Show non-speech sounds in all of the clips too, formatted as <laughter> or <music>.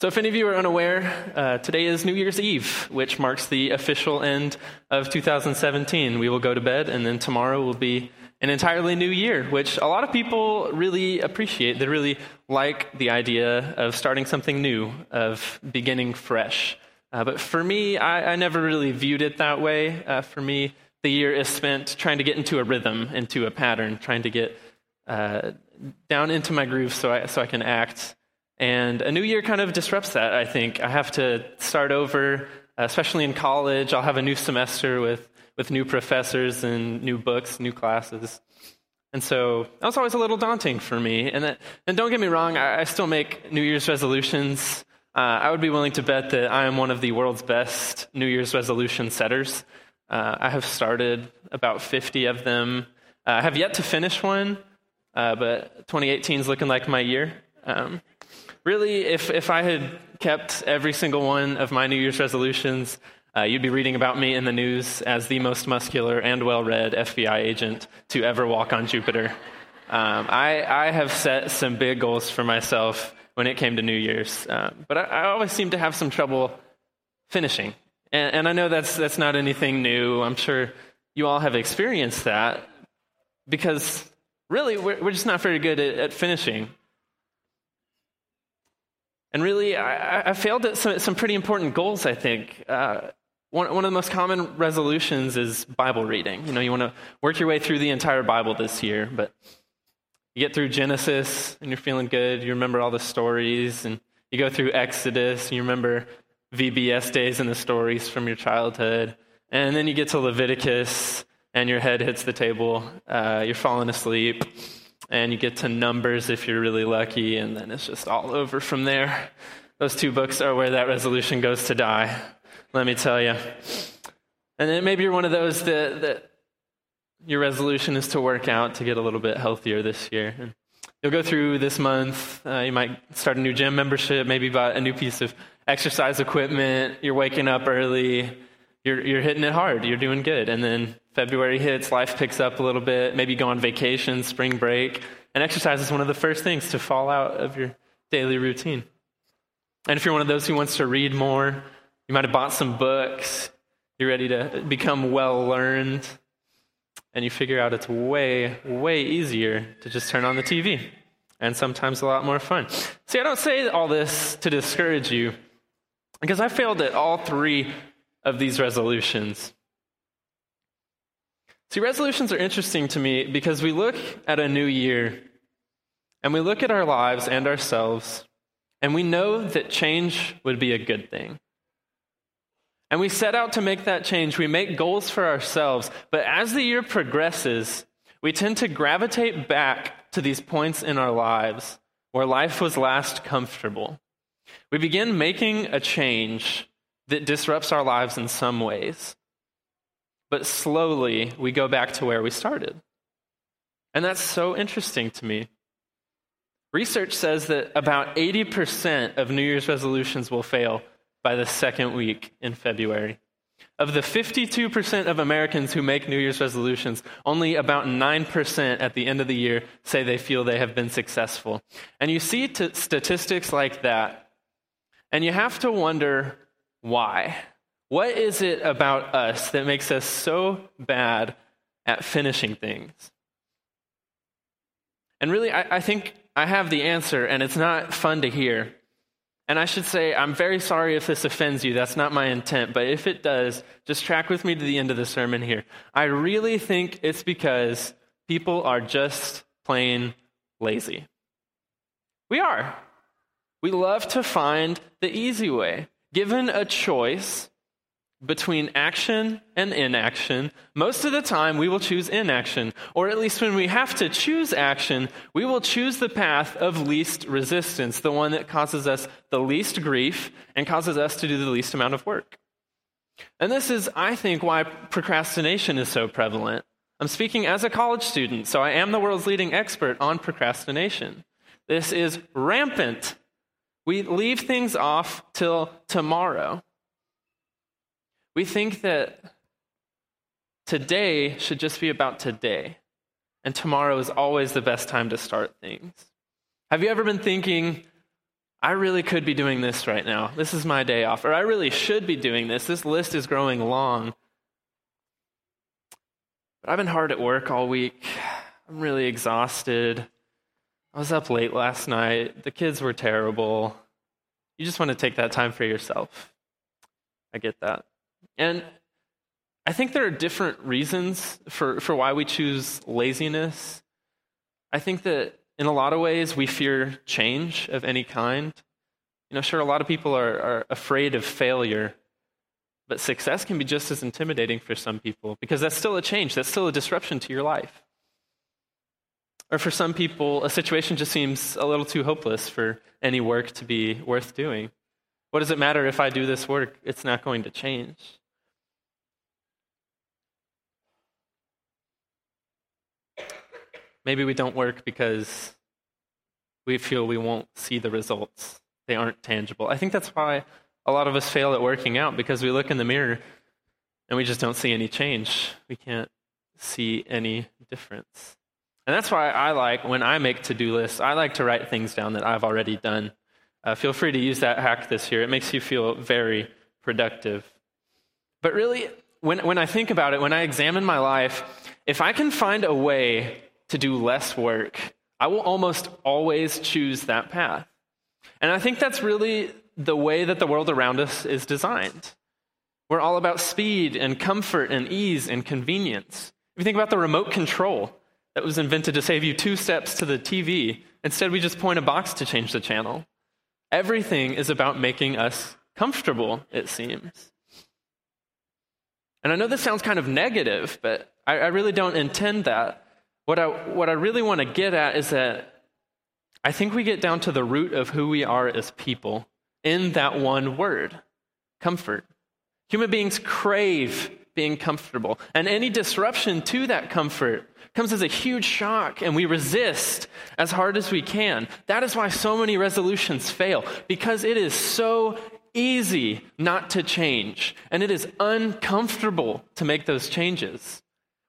So, if any of you are unaware, uh, today is New Year's Eve, which marks the official end of 2017. We will go to bed, and then tomorrow will be an entirely new year, which a lot of people really appreciate. They really like the idea of starting something new, of beginning fresh. Uh, but for me, I, I, never really viewed it that way. Uh, for me, the year is spent trying to get into a rhythm, into a pattern, trying to get uh, down into my groove so I, so I can act and a new year kind of disrupts that, I think. I have to start over, especially in college. I'll have a new semester with, with new professors and new books, new classes. And so that was always a little daunting for me. And, that, and don't get me wrong, I, I still make New Year's resolutions. Uh, I would be willing to bet that I am one of the world's best New Year's resolution setters. Uh, I have started about 50 of them. Uh, I have yet to finish one, uh, but 2018 is looking like my year. Um, Really, if, if I had kept every single one of my New Year's resolutions, uh, you'd be reading about me in the news as the most muscular and well read FBI agent to ever walk on Jupiter. Um, I, I have set some big goals for myself when it came to New Year's, uh, but I, I, always seem to have some trouble finishing. And, and I know that's, that's not anything new. I'm sure you all have experienced that because really, we're, we're just not very good at, at finishing. And really, I, I failed at some, some, pretty important goals, I think. Uh, one, one, of the most common resolutions is Bible reading. You know, you want to work your way through the entire Bible this year, but you get through Genesis and you're feeling good. You remember all the stories, and you go through Exodus, and you remember VBS days and the stories from your childhood. And then you get to Leviticus, and your head hits the table. Uh, you're falling asleep and you get to Numbers if you're really lucky, and then it's just all over from there. Those two books are where that resolution goes to die, let me tell you. And then maybe you're one of those that, that your resolution is to work out to get a little bit healthier this year. And you'll go through this month, uh, you might start a new gym membership, maybe buy a new piece of exercise equipment, you're waking up early, you're, you're hitting it hard, you're doing good. And then February hits, life picks up a little bit, maybe go on vacation, spring break, and exercise is one of the first things to fall out of your daily routine. And if you're one of those who wants to read more, you might have bought some books, you're ready to become well learned, and you figure out it's way, way easier to just turn on the TV, and sometimes a lot more fun. See, I don't say all this to discourage you, because I failed at all three of these resolutions. See, resolutions are interesting to me because we look at a new year and we look at our lives and ourselves and we know that change would be a good thing. And we set out to make that change. We make goals for ourselves. But as the year progresses, we tend to gravitate back to these points in our lives where life was last comfortable. We begin making a change that disrupts our lives in some ways. But slowly, we go back to where we started. And that's so interesting to me. Research says that about 80% of New Year's resolutions will fail by the second week in February. Of the 52% of Americans who make New Year's resolutions, only about 9% at the end of the year say they feel they have been successful. And you see t- statistics like that, and you have to wonder why. What is it about us that makes us so bad at finishing things? And really, I, I, think I have the answer, and it's not fun to hear. And I should say, I'm very sorry if this offends you. That's not my intent. But if it does, just track with me to the end of the sermon here. I really think it's because people are just plain lazy. We are. We love to find the easy way. Given a choice, between action and inaction, most of the time we will choose inaction. Or at least when we have to choose action, we will choose the path of least resistance, the one that causes us the least grief and causes us to do the least amount of work. And this is, I think, why procrastination is so prevalent. I'm speaking as a college student, so I am the world's leading expert on procrastination. This is rampant. We leave things off till tomorrow. We think that today should just be about today, and tomorrow is always the best time to start things. Have you ever been thinking, I really could be doing this right now. This is my day off. Or I really should be doing this. This list is growing long. But I've been hard at work all week. I'm really exhausted. I was up late last night. The kids were terrible. You just want to take that time for yourself. I get that. And I think there are different reasons for, for why we choose laziness. I think that in a lot of ways we fear change of any kind. You know, sure, a lot of people are, are afraid of failure, but success can be just as intimidating for some people because that's still a change, that's still a disruption to your life. Or for some people, a situation just seems a little too hopeless for any work to be worth doing. What does it matter if I do this work? It's not going to change. Maybe we don't work because we feel we won't see the results. They aren't tangible. I think that's why a lot of us fail at working out because we look in the mirror and we just don't see any change. We can't see any difference. And that's why I like, when I make to do lists, I like to write things down that I've already done. Uh, feel free to use that hack this year. It makes you feel very productive. But really, when, when I think about it, when I examine my life, if I can find a way to do less work, I will almost always choose that path. And I think that's really the way that the world around us is designed. We're all about speed and comfort and ease and convenience. If you think about the remote control that was invented to save you two steps to the TV, instead we just point a box to change the channel. Everything is about making us comfortable, it seems. And I know this sounds kind of negative, but I, I really don't intend that. What I, what I really want to get at is that I think we get down to the root of who we are as people in that one word comfort. Human beings crave being comfortable, and any disruption to that comfort comes as a huge shock, and we resist as hard as we can. That is why so many resolutions fail, because it is so easy not to change, and it is uncomfortable to make those changes.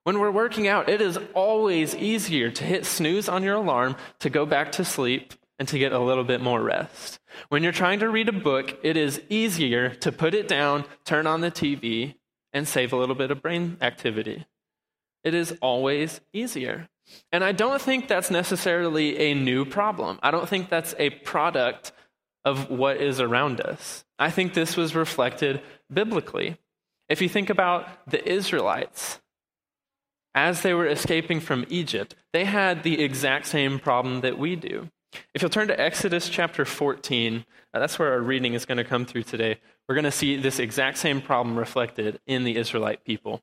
When we're working out, it is always easier to hit snooze on your alarm, to go back to sleep, and to get a little bit more rest. When you're trying to read a book, it is easier to put it down, turn on the TV, and save a little bit of brain activity. It is always easier. And I don't think that's necessarily a new problem. I don't think that's a product of what is around us. I think this was reflected biblically. If you think about the Israelites, as they were escaping from Egypt, they had the exact same problem that we do. If you'll turn to Exodus chapter 14, uh, that's where our reading is going to come through today. We're going to see this exact same problem reflected in the Israelite people.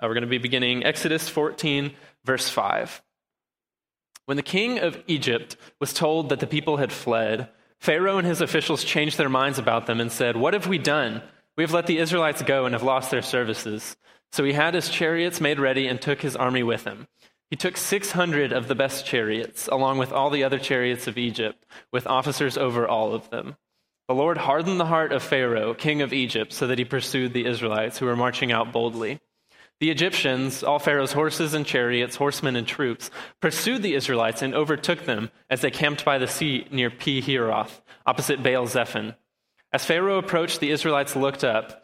Uh, we're going to be beginning Exodus 14, verse 5. When the king of Egypt was told that the people had fled, Pharaoh and his officials changed their minds about them and said, What have we done? We have let the Israelites go and have lost their services. So he had his chariots made ready and took his army with him. He took 600 of the best chariots, along with all the other chariots of Egypt, with officers over all of them. The Lord hardened the heart of Pharaoh, king of Egypt, so that he pursued the Israelites, who were marching out boldly. The Egyptians, all Pharaoh's horses and chariots, horsemen and troops, pursued the Israelites and overtook them as they camped by the sea near Pi Hahiroth, opposite Baal Zephon. As Pharaoh approached, the Israelites looked up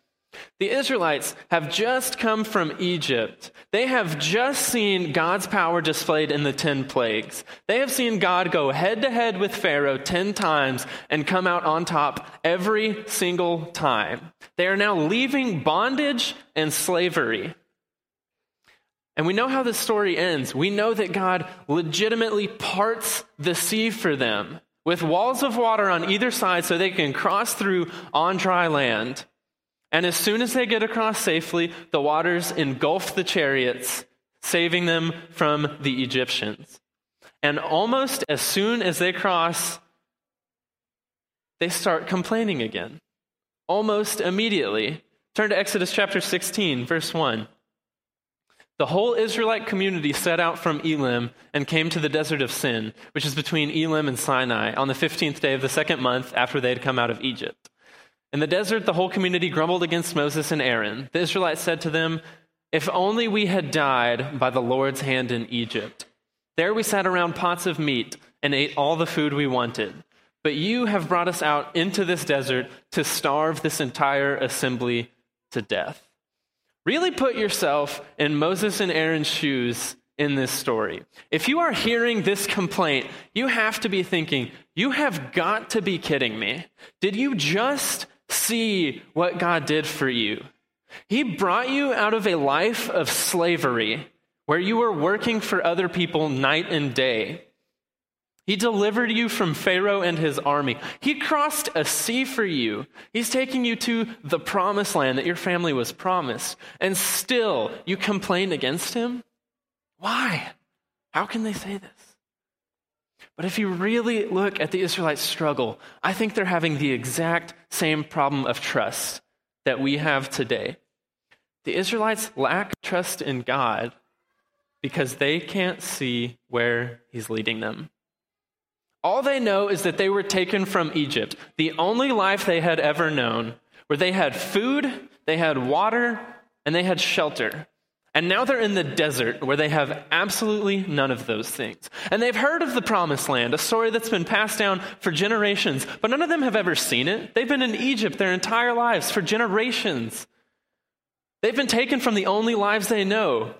The Israelites have just come from Egypt. They have just seen God's power displayed in the 10 plagues. They have seen God go head to head with Pharaoh 10 times and come out on top every single time. They are now leaving bondage and slavery. And we know how the story ends. We know that God legitimately parts the sea for them with walls of water on either side so they can cross through on dry land. And as soon as they get across safely, the waters engulf the chariots, saving them from the Egyptians. And almost as soon as they cross, they start complaining again. Almost immediately, Turn to Exodus chapter 16, verse 1. The whole Israelite community set out from Elim and came to the desert of Sin, which is between Elim and Sinai, on the 15th day of the second month after they had come out of Egypt. In the desert, the whole community grumbled against Moses and Aaron. The Israelites said to them, If only we had died by the Lord's hand in Egypt. There we sat around pots of meat and ate all the food we wanted. But you have brought us out into this desert to starve this entire assembly to death. Really put yourself in Moses and Aaron's shoes in this story. If you are hearing this complaint, you have to be thinking, you have got to be kidding me. Did you just see what God did for you. He brought you out of a life of slavery where you were working for other people night and day. He delivered you from Pharaoh and his army. He crossed a sea for you. He's taking you to the promised land that your family was promised. And still, you complain against him? Why? How can they say this? But if you really look at the Israelites' struggle, I think they're having the exact same problem of trust that we have today. The Israelites lack trust in God because they can't see where He's leading them. All they know is that they were taken from Egypt, the only life they had ever known, where they had food, they had water, and they had shelter. And now they're in the desert where they have absolutely none of those things. And they've heard of the promised land, a story that's been passed down for generations, but none of them have ever seen it. They've been in Egypt their entire lives for generations. They've been taken from the only lives they know.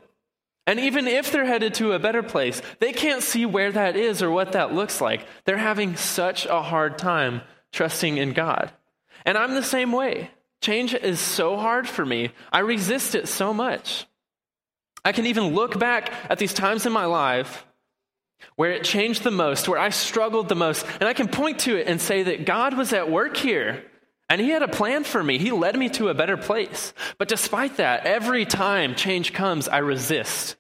And even if they're headed to a better place, they can't see where that is or what that looks like. They're having such a hard time trusting in God. And I'm the same way. Change is so hard for me. I resist it so much. I can even look back at these times in my life where it changed the most, where I struggled the most, and I can point to it and say that God was at work here. And he had a plan for me. He led me to a better place. But despite that, every time change comes, I resist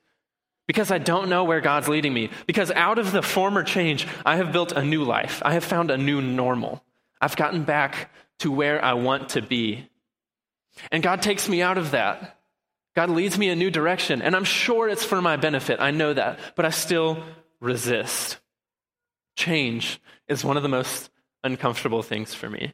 because I don't know where God's leading me. Because out of the former change, I have built a new life. I have found a new normal. I've gotten back to where I want to be. And God takes me out of that. God leads me a new direction, and I'm sure it's for my benefit. I know that, but I still resist. Change is one of the most uncomfortable things for me.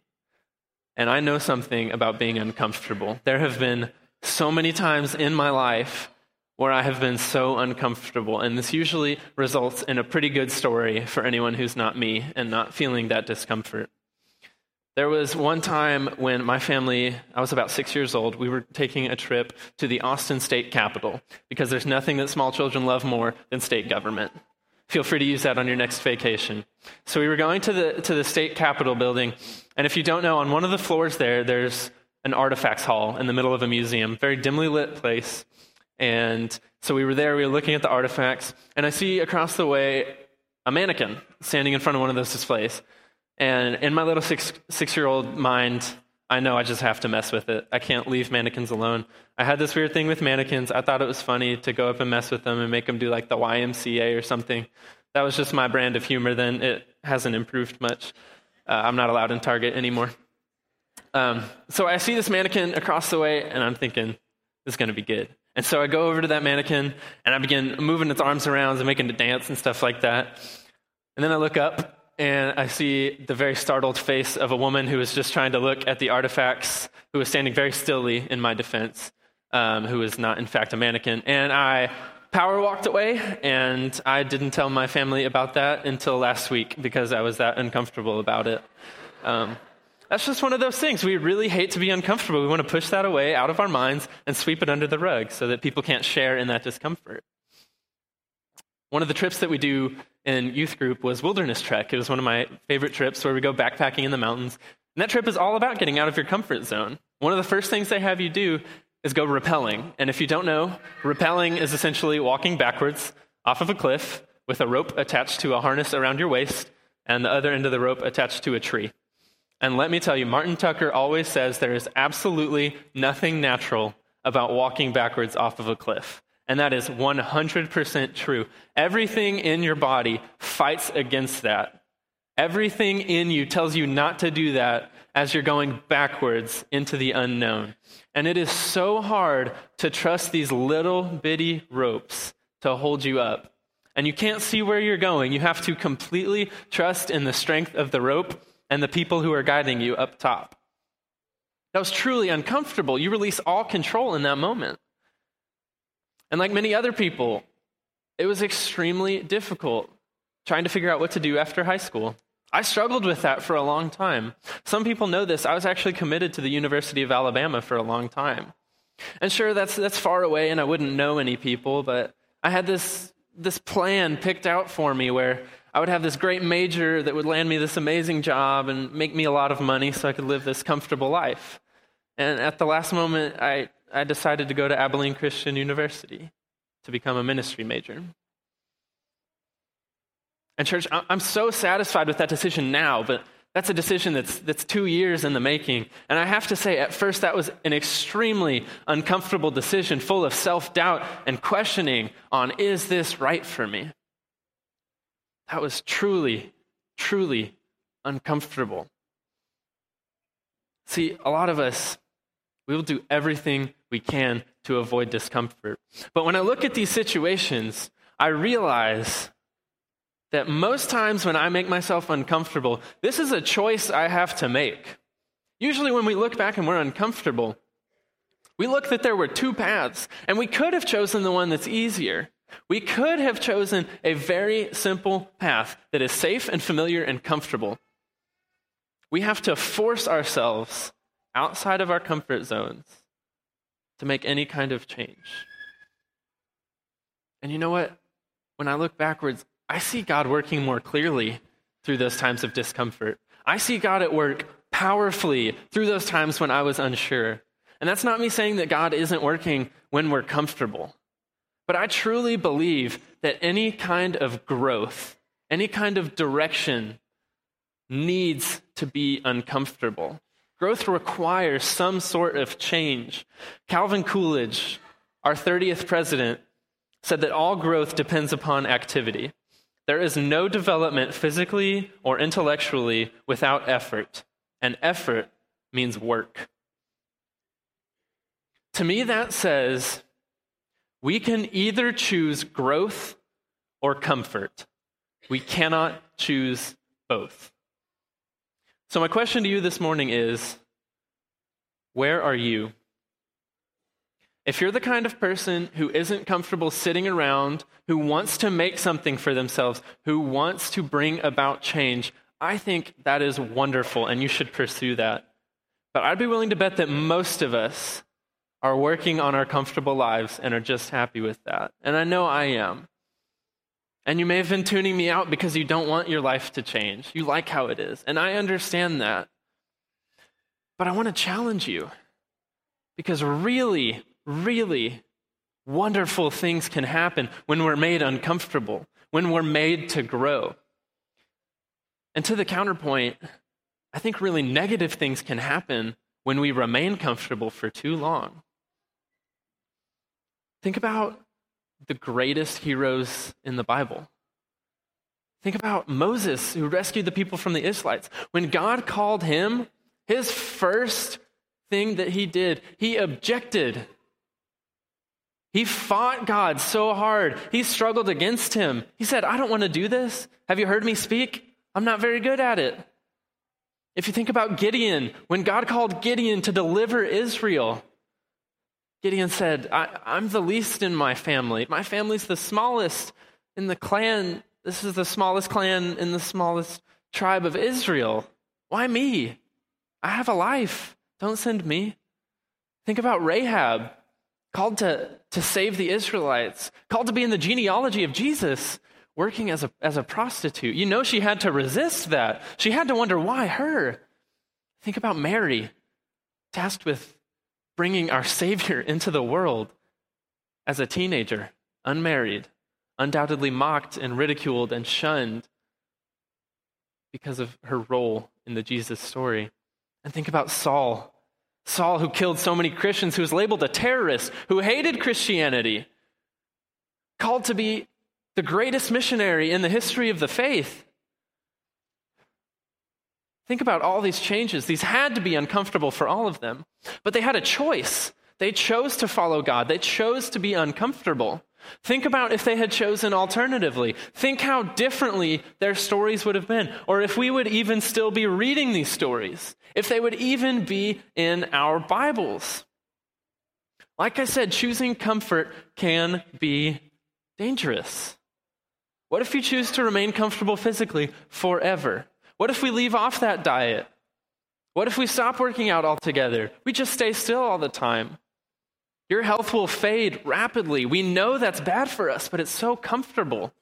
And I know something about being uncomfortable. There have been so many times in my life where I have been so uncomfortable, and this usually results in a pretty good story for anyone who's not me and not feeling that discomfort. There was one time when my family, I was about six years old, we were taking a trip to the Austin state capitol because there's nothing that small children love more than state government. Feel free to use that on your next vacation. So we were going to the, to the state capitol building, and if you don't know, on one of the floors there, there's an artifacts hall in the middle of a museum, very dimly lit place. And so we were there, we were looking at the artifacts, and I see across the way a mannequin standing in front of one of those displays. And in my little six, six year old mind, I know I just have to mess with it. I can't leave mannequins alone. I had this weird thing with mannequins. I thought it was funny to go up and mess with them and make them do like the YMCA or something. That was just my brand of humor then. It hasn't improved much. Uh, I'm not allowed in Target anymore. Um, so I see this mannequin across the way and I'm thinking, this is going to be good. And so I go over to that mannequin and I begin moving its arms around and making it dance and stuff like that. And then I look up and I see the very startled face of a woman who was just trying to look at the artifacts, who was standing very stilly in my defense, um, who was not, in fact, a mannequin. And I power walked away, and I didn't tell my family about that until last week because I was that uncomfortable about it. Um, that's just one of those things. We really hate to be uncomfortable. We want to push that away out of our minds and sweep it under the rug so that people can't share in that discomfort. One of the trips that we do in youth group was Wilderness Trek. It was one of my favorite trips where we go backpacking in the mountains. And that trip is all about getting out of your comfort zone. One of the first things they have you do is go rappelling. And if you don't know, rappelling is essentially walking backwards off of a cliff with a rope attached to a harness around your waist and the other end of the rope attached to a tree. And let me tell you, Martin Tucker always says there is absolutely nothing natural about walking backwards off of a cliff. And that is 100% true. Everything in your body fights against that. Everything in you tells you not to do that as you're going backwards into the unknown. And it is so hard to trust these little bitty ropes to hold you up. And you can't see where you're going. You have to completely trust in the strength of the rope and the people who are guiding you up top. That was truly uncomfortable. You release all control in that moment. And like many other people, it was extremely difficult trying to figure out what to do after high school. I struggled with that for a long time. Some people know this. I was actually committed to the University of Alabama for a long time. And sure, that's, that's far away and I wouldn't know any people, but I had this, this plan picked out for me where I would have this great major that would land me this amazing job and make me a lot of money so I could live this comfortable life. And at the last moment, I, I decided to go to Abilene Christian University to become a ministry major. And, church, I'm so satisfied with that decision now, but that's a decision that's, that's two years in the making. And I have to say, at first, that was an extremely uncomfortable decision, full of self doubt and questioning on is this right for me? That was truly, truly uncomfortable. See, a lot of us, we will do everything we can to avoid discomfort. But when I look at these situations, I realize that most times when I make myself uncomfortable, this is a choice I have to make. Usually, when we look back and we're uncomfortable, we look that there were two paths, and we could have chosen the one that's easier. We could have chosen a very simple path that is safe and familiar and comfortable. We have to force ourselves outside of our comfort zones to make any kind of change. And you know what? When I look backwards, I see God working more clearly through those times of discomfort. I see God at work powerfully through those times when I was unsure. And that's not me saying that God isn't working when we're comfortable. But I truly believe that any kind of growth, any kind of direction needs to be uncomfortable. Growth requires some sort of change. Calvin Coolidge, our 30th president, said that all growth depends upon activity. There is no development physically or intellectually without effort, and effort means work. To me, that says we can either choose growth or comfort. We cannot choose both. So, my question to you this morning is where are you? If you're the kind of person who isn't comfortable sitting around, who wants to make something for themselves, who wants to bring about change, I think that is wonderful and you should pursue that. But I'd be willing to bet that most of us are working on our comfortable lives and are just happy with that. And I know I am. And you may have been tuning me out because you don't want your life to change. You like how it is. And I understand that. But I want to challenge you because really, really wonderful things can happen when we're made uncomfortable, when we're made to grow. And to the counterpoint, I think really negative things can happen when we remain comfortable for too long. Think about the greatest heroes in the Bible. Think about Moses, who rescued the people from the Israelites. When God called him, his first thing that he did, he objected. He fought God so hard. He struggled against him. He said, I don't want to do this. Have you heard me speak? I'm not very good at it. If you think about Gideon, when God called Gideon to deliver Israel, Gideon said, I, am the least in my family. My family's the smallest in the clan. This is the smallest clan in the smallest tribe of Israel. Why me? I have a life. Don't send me. Think about Rahab, called to, to save the Israelites, called to be in the genealogy of Jesus, working as a, as a prostitute. You know, she had to resist that. She had to wonder, why her? Think about Mary, tasked with bringing our <laughs> Savior into the world as a teenager, unmarried, undoubtedly mocked and ridiculed and shunned because of her role in the Jesus story. And think about Saul. Saul, who killed so many Christians, who was labeled a terrorist, who hated Christianity, called to be the greatest missionary in the history of the faith. Think about all these changes. These had to be uncomfortable for all of them, but they had a choice. They chose to follow God, they chose to be uncomfortable. Think about if they had chosen alternatively. Think how differently their stories would have been, or if we would even still be reading these stories, if they would even be in our Bibles. Like I said, choosing comfort can be dangerous. What if you choose to remain comfortable physically forever? What if we leave off that diet? What if we stop working out altogether? We just stay still all the time. Your health will fade rapidly. We know that's bad for us, but it's so comfortable.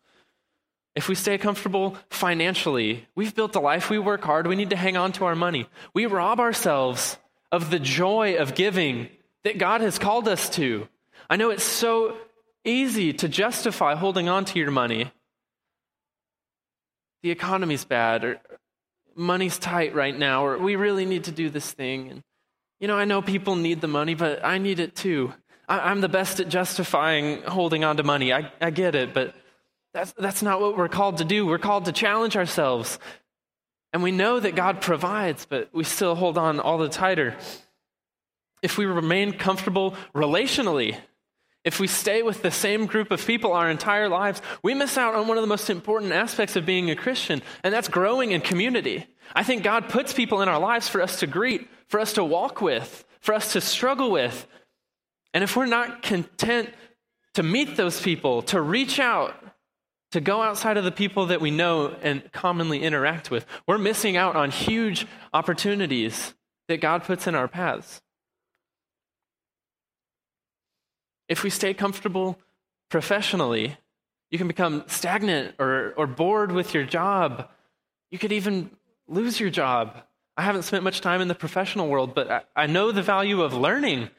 If we stay comfortable financially, we've built a life, we work hard, we need to hang on to our money. We rob ourselves of the joy of giving that God has called us to. I know it's so easy to justify holding on to your money. The economy's bad, or money's tight right now, or we really need to do this thing. And you know, I know people need the money, but I need it too. I, am the best at justifying holding on to money. I, I get it, but that's, that's not what we're called to do. We're called to challenge ourselves. And we know that God provides, but we still hold on all the tighter. If we remain comfortable relationally, if we stay with the same group of people our entire lives, we miss out on one of the most important aspects of being a Christian, and that's growing in community. I think God puts people in our lives for us to greet, for us to walk with, for us to struggle with. And if we're not content to meet those people, to reach out, to go outside of the people that we know and commonly interact with, we're missing out on huge opportunities that God puts in our paths. If we stay comfortable professionally, you can become stagnant or, or bored with your job. You could even lose your job. I haven't spent much time in the professional world, but I, I know the value of learning.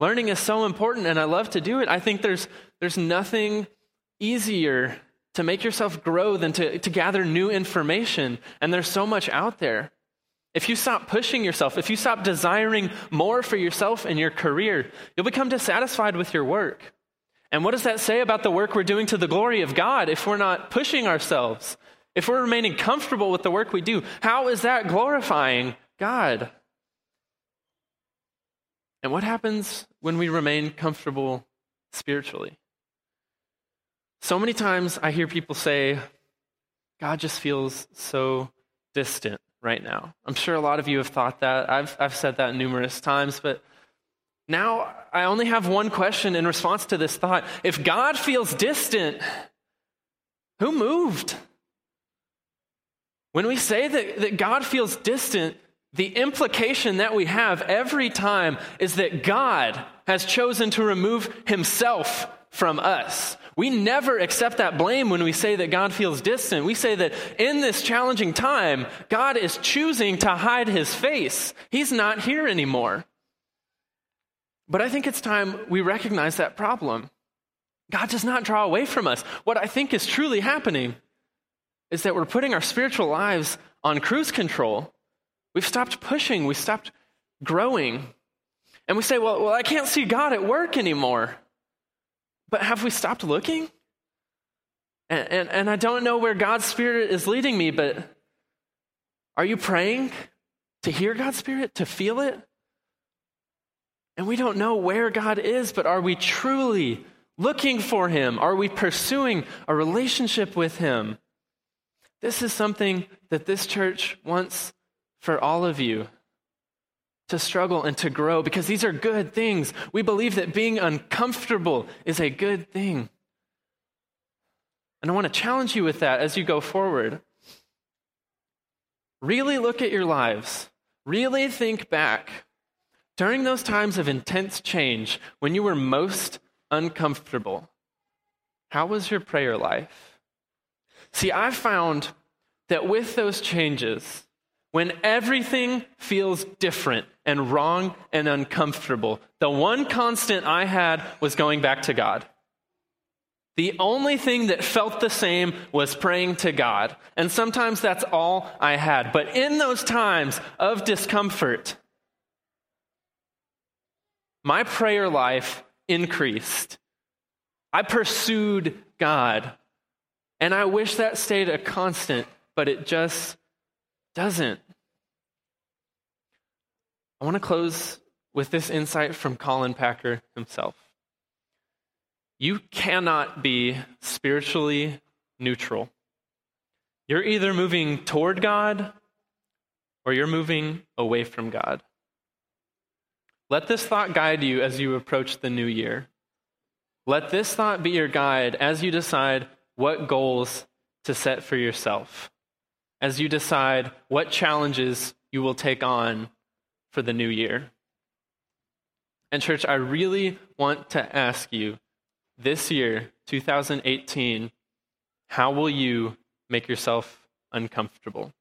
Learning is so important, and I love to do it. I think there's, there's nothing easier to make yourself grow than to, to gather new information, and there's so much out there. If you stop pushing yourself, if you stop desiring more for yourself and your career, you'll become dissatisfied with your work. And what does that say about the work we're doing to the glory of God if we're not pushing ourselves? If we're remaining comfortable with the work we do, how is that glorifying God? And what happens when we remain comfortable spiritually? So many times I hear people say, God just feels so distant right now. I'm sure a lot of you have thought that. I've, I've said that numerous times, but now I only have one question in response to this thought. If God feels distant, who moved? When we say that, that God feels distant, the implication that we have every time is that God has chosen to remove himself from us. We never accept that blame when we say that God feels distant. We say that in this challenging time, God is choosing to hide his face. He's not here anymore. But I think it's time we recognize that problem. God does not draw away from us. What I think is truly happening is that we're putting our spiritual lives on cruise control. We've stopped pushing, we've stopped growing. And we say, well, well, I can't see God at work anymore. But have we stopped looking? And, and, and I don't know where God's Spirit is leading me, but are you praying to hear God's Spirit, to feel it? And we don't know where God is, but are we truly looking for Him? Are we pursuing a relationship with Him? This is something that this church wants for all of you to struggle and to grow because these are good things. We believe that being uncomfortable is a good thing. And I want to challenge you with that as you go forward. Really look at your lives. Really think back. During those times of intense change, when you were most uncomfortable, how was your prayer life? See, I've found that with those changes, when everything feels different and wrong and uncomfortable, the one constant I had was going back to God. The only thing that felt the same was praying to God. And sometimes that's all I had. But in those times of discomfort, my prayer life increased. I pursued God. And I wish that stayed a constant, but it just doesn't. I want to close with this insight from Colin Packer himself. You cannot be spiritually neutral. You're either moving toward God or you're moving away from God. Let this thought guide you as you approach the new year. Let this thought be your guide as you decide what goals to set for yourself, as you decide what challenges you will take on for the new year. And, church, I really want to ask you this year, 2018, how will you make yourself uncomfortable?